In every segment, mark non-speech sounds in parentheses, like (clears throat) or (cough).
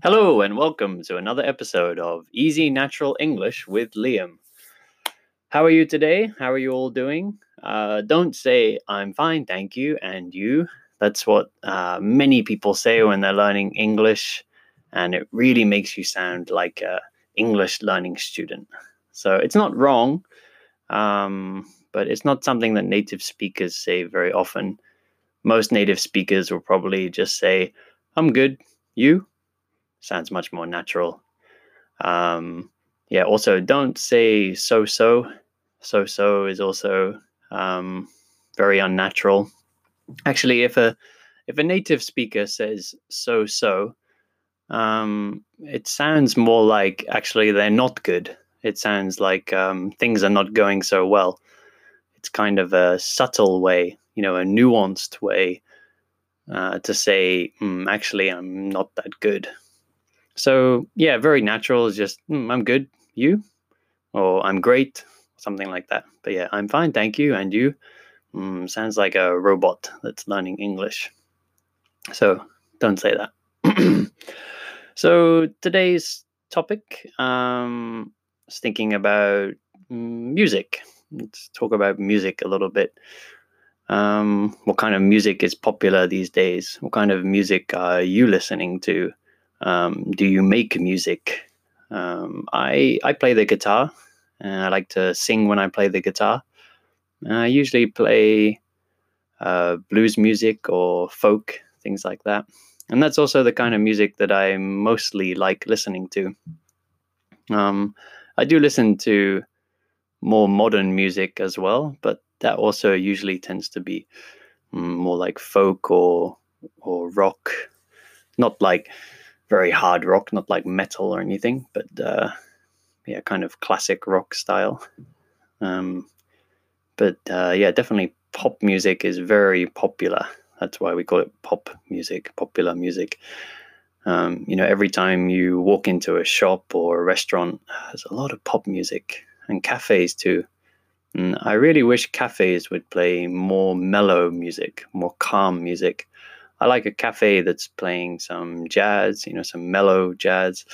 Hello, and welcome to another episode of Easy Natural English with Liam. How are you today? How are you all doing? Uh, don't say, I'm fine, thank you, and you. That's what uh, many people say when they're learning English, and it really makes you sound like an English learning student. So it's not wrong, um, but it's not something that native speakers say very often. Most native speakers will probably just say, I'm good, you? Sounds much more natural. Um, yeah, also don't say so so. So so is also um, very unnatural. Actually, if a if a native speaker says so so, um, it sounds more like actually they're not good. It sounds like um, things are not going so well. It's kind of a subtle way, you know, a nuanced way uh, to say, mm, actually, I'm not that good. So, yeah, very natural is just, mm, I'm good, you? Or I'm great, something like that. But yeah, I'm fine, thank you. And you? Mm, sounds like a robot that's learning English. So, don't say that. (clears throat) so, today's topic um, is thinking about music. Let's talk about music a little bit. Um, what kind of music is popular these days? What kind of music are you listening to? Um, do you make music? Um, I I play the guitar, and I like to sing when I play the guitar. I usually play uh, blues music or folk things like that, and that's also the kind of music that I mostly like listening to. Um, I do listen to more modern music as well, but that also usually tends to be mm, more like folk or or rock, not like very hard rock, not like metal or anything, but uh, yeah, kind of classic rock style. Um, but uh, yeah, definitely pop music is very popular. That's why we call it pop music, popular music. Um, you know, every time you walk into a shop or a restaurant, there's a lot of pop music and cafes too. And I really wish cafes would play more mellow music, more calm music. I like a cafe that's playing some jazz, you know, some mellow jazz,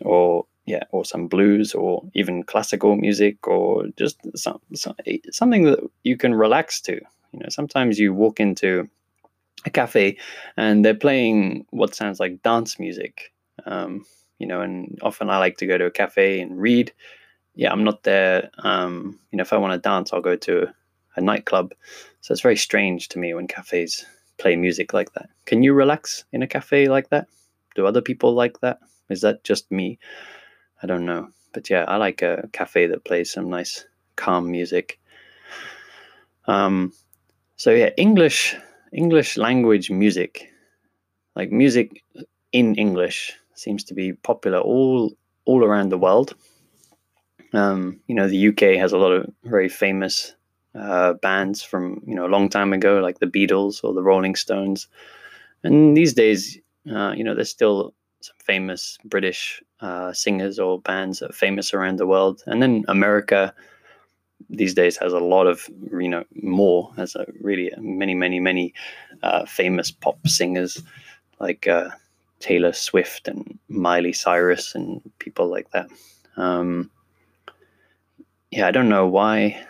or yeah, or some blues, or even classical music, or just some, some something that you can relax to. You know, sometimes you walk into a cafe and they're playing what sounds like dance music. Um, you know, and often I like to go to a cafe and read. Yeah, I'm not there. Um, you know, if I want to dance, I'll go to a nightclub. So it's very strange to me when cafes play music like that. Can you relax in a cafe like that? Do other people like that? Is that just me? I don't know. But yeah, I like a cafe that plays some nice calm music. Um, so yeah, English English language music, like music in English, seems to be popular all all around the world. Um, you know, the UK has a lot of very famous uh, bands from you know a long time ago, like the Beatles or the Rolling Stones. And these days, uh, you know, there's still some famous British uh, singers or bands that are famous around the world. And then America these days has a lot of you know more has a really many many many uh, famous pop singers like uh, Taylor Swift and Miley Cyrus and people like that. Um, yeah, I don't know why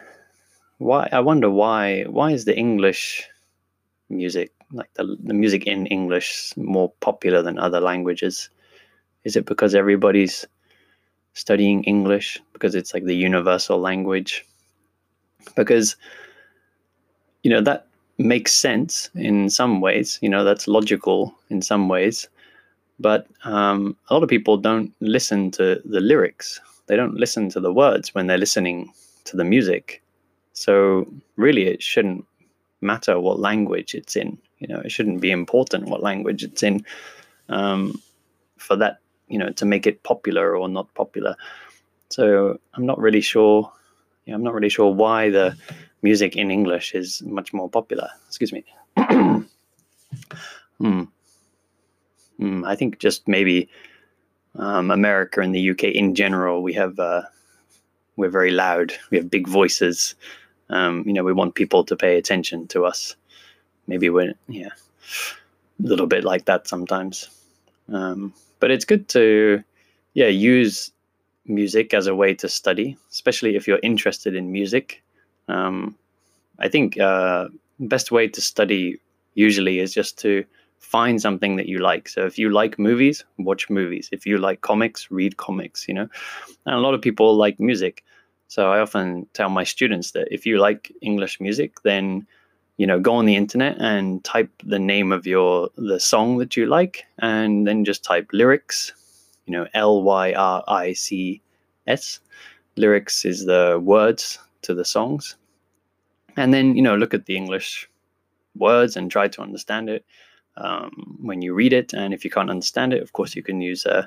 why I wonder why why is the English music like the the music in English more popular than other languages? Is it because everybody's studying English because it's like the universal language? Because you know that makes sense in some ways. You know that's logical in some ways, but um, a lot of people don't listen to the lyrics. They don't listen to the words when they're listening to the music so really, it shouldn't matter what language it's in. You know, it shouldn't be important what language it's in um, for that. You know, to make it popular or not popular. So I'm not really sure. Yeah, I'm not really sure why the music in English is much more popular. Excuse me. (clears throat) hmm. Hmm, I think just maybe um, America and the UK in general, we have uh, we're very loud. We have big voices. Um, you know, we want people to pay attention to us. Maybe we're yeah, a little bit like that sometimes. Um, but it's good to, yeah, use music as a way to study, especially if you're interested in music. Um, I think uh, best way to study usually is just to find something that you like. So if you like movies, watch movies. If you like comics, read comics. You know, and a lot of people like music. So I often tell my students that if you like English music, then you know go on the internet and type the name of your the song that you like, and then just type lyrics. You know, L Y R I C S. Lyrics is the words to the songs, and then you know look at the English words and try to understand it um, when you read it. And if you can't understand it, of course, you can use uh,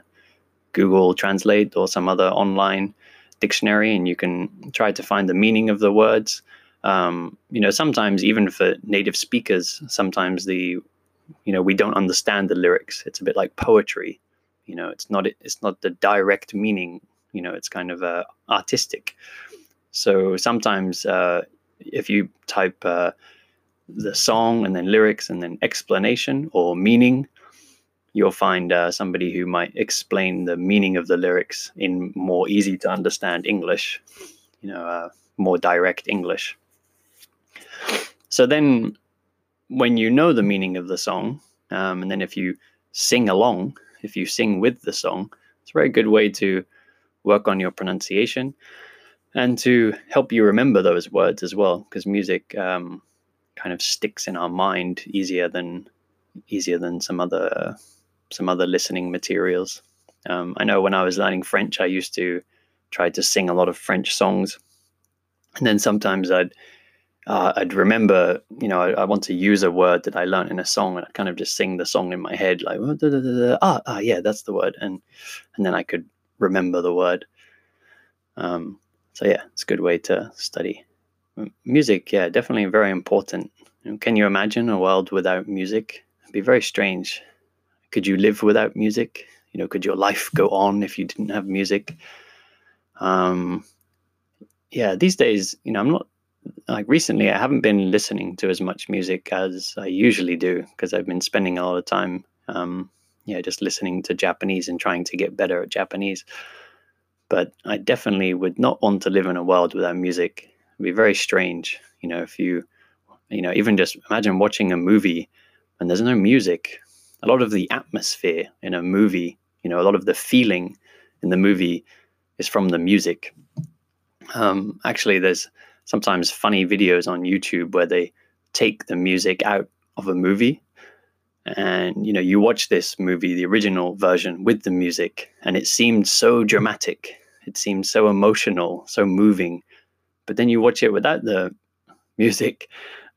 Google Translate or some other online dictionary and you can try to find the meaning of the words. Um, you know, sometimes even for native speakers, sometimes the, you know, we don't understand the lyrics. It's a bit like poetry. You know, it's not it's not the direct meaning. You know, it's kind of uh, artistic. So sometimes uh, if you type uh, the song and then lyrics and then explanation or meaning, you'll find uh, somebody who might explain the meaning of the lyrics in more easy to understand English, you know, uh, more direct English. So then, when you know the meaning of the song, um, and then if you sing along, if you sing with the song, it's a very good way to work on your pronunciation and to help you remember those words as well, because music um, kind of sticks in our mind easier than easier than some other some other listening materials. Um, I know when I was learning French, I used to try to sing a lot of French songs, and then sometimes I'd uh, I'd remember, you know, I, I, want to use a word that I learned in a song, and I kind of just sing the song in my head, like ah, ah, yeah, that's the word, and and then I could remember the word. Um, so yeah, it's a good way to study music, yeah, definitely very important. Can you imagine a world without music? It'd be very strange. Could you live without music? You know, could your life go on if you didn't have music? Um, yeah, these days, you know, I'm not like recently. I haven't been listening to as much music as I usually do because I've been spending a lot of time, um, yeah, just listening to Japanese and trying to get better at Japanese. But I definitely would not want to live in a world without music It'd be very strange, you know, if you, you know, even just imagine watching a movie and there's no music. A lot of the atmosphere in a movie, you know, a lot of the feeling in the movie is from the music. Um, actually, there's sometimes funny videos on YouTube where they take the music out of a movie and you know you watch this movie the original version with the music and it seemed so dramatic it seemed so emotional so moving but then you watch it without the (laughs) music,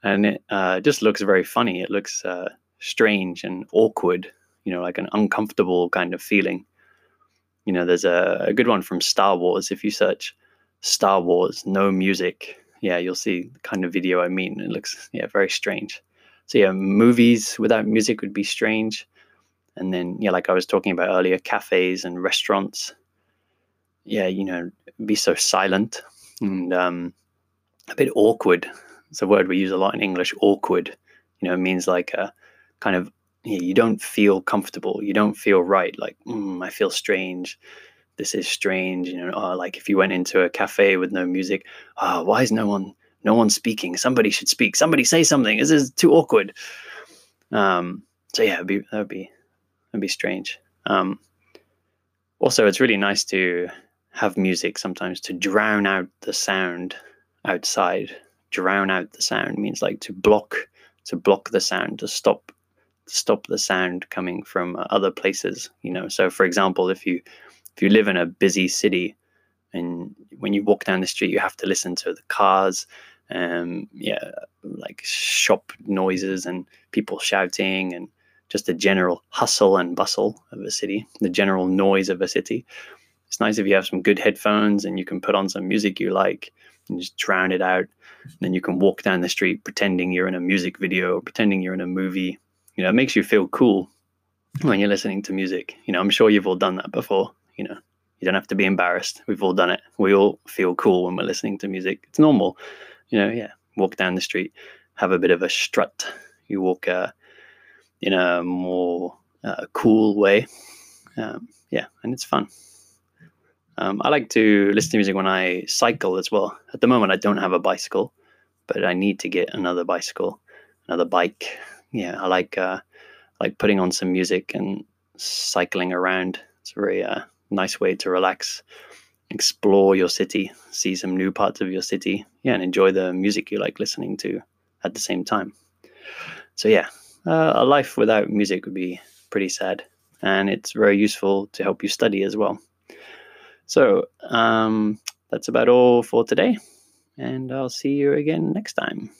and it uh, just looks very funny. It looks uh, strange and awkward, you know, like an uncomfortable kind of feeling. You know, there's a, a good one from Star Wars. If you search Star Wars, no music, yeah, you'll see the kind of video I mean. It looks, yeah, very strange. So, yeah, movies without music would be strange. And then, yeah, like I was talking about earlier, cafes and restaurants, yeah, you know, be so silent and um, a bit awkward. It's a word we use a lot in English. Awkward, you know, means like a kind of you don't feel comfortable. You don't feel right. Like mm, I feel strange. This is strange. You know, oh, like if you went into a cafe with no music, oh, why is no one no one speaking? Somebody should speak. Somebody say something. This is too awkward. Um, so yeah, be, that would be that'd be strange. Um, also, it's really nice to have music sometimes to drown out the sound outside. Drown out the sound means like to block to block the sound to stop to stop the sound coming from uh, other places. You know, so for example, if you if you live in a busy city and when you walk down the street, you have to listen to the cars, um, yeah, like shop noises and people shouting and just the general hustle and bustle of a city, the general noise of a city it's nice if you have some good headphones and you can put on some music you like and just drown it out. And then you can walk down the street pretending you're in a music video or pretending you're in a movie. You know, it makes you feel cool when you're listening to music. You know, I'm sure you've all done that before. You know, you don't have to be embarrassed. We've all done it. We all feel cool when we're listening to music. It's normal. You know, yeah. Walk down the street, have a bit of a strut. You walk uh, in a more a cool way. Um, yeah, and it's fun. Um, I like to listen to music when I cycle as well. At the moment, I don't have a bicycle, but I need to get another bicycle, another bike. Yeah, I like uh, like putting on some music and cycling around. It's a very uh, nice way to relax, explore your city, see some new parts of your city, yeah, and enjoy the music you like listening to at the same time. So yeah, uh, a life without music would be pretty sad, and it's very useful to help you study as well. So um, that's about all for today, and I'll see you again next time.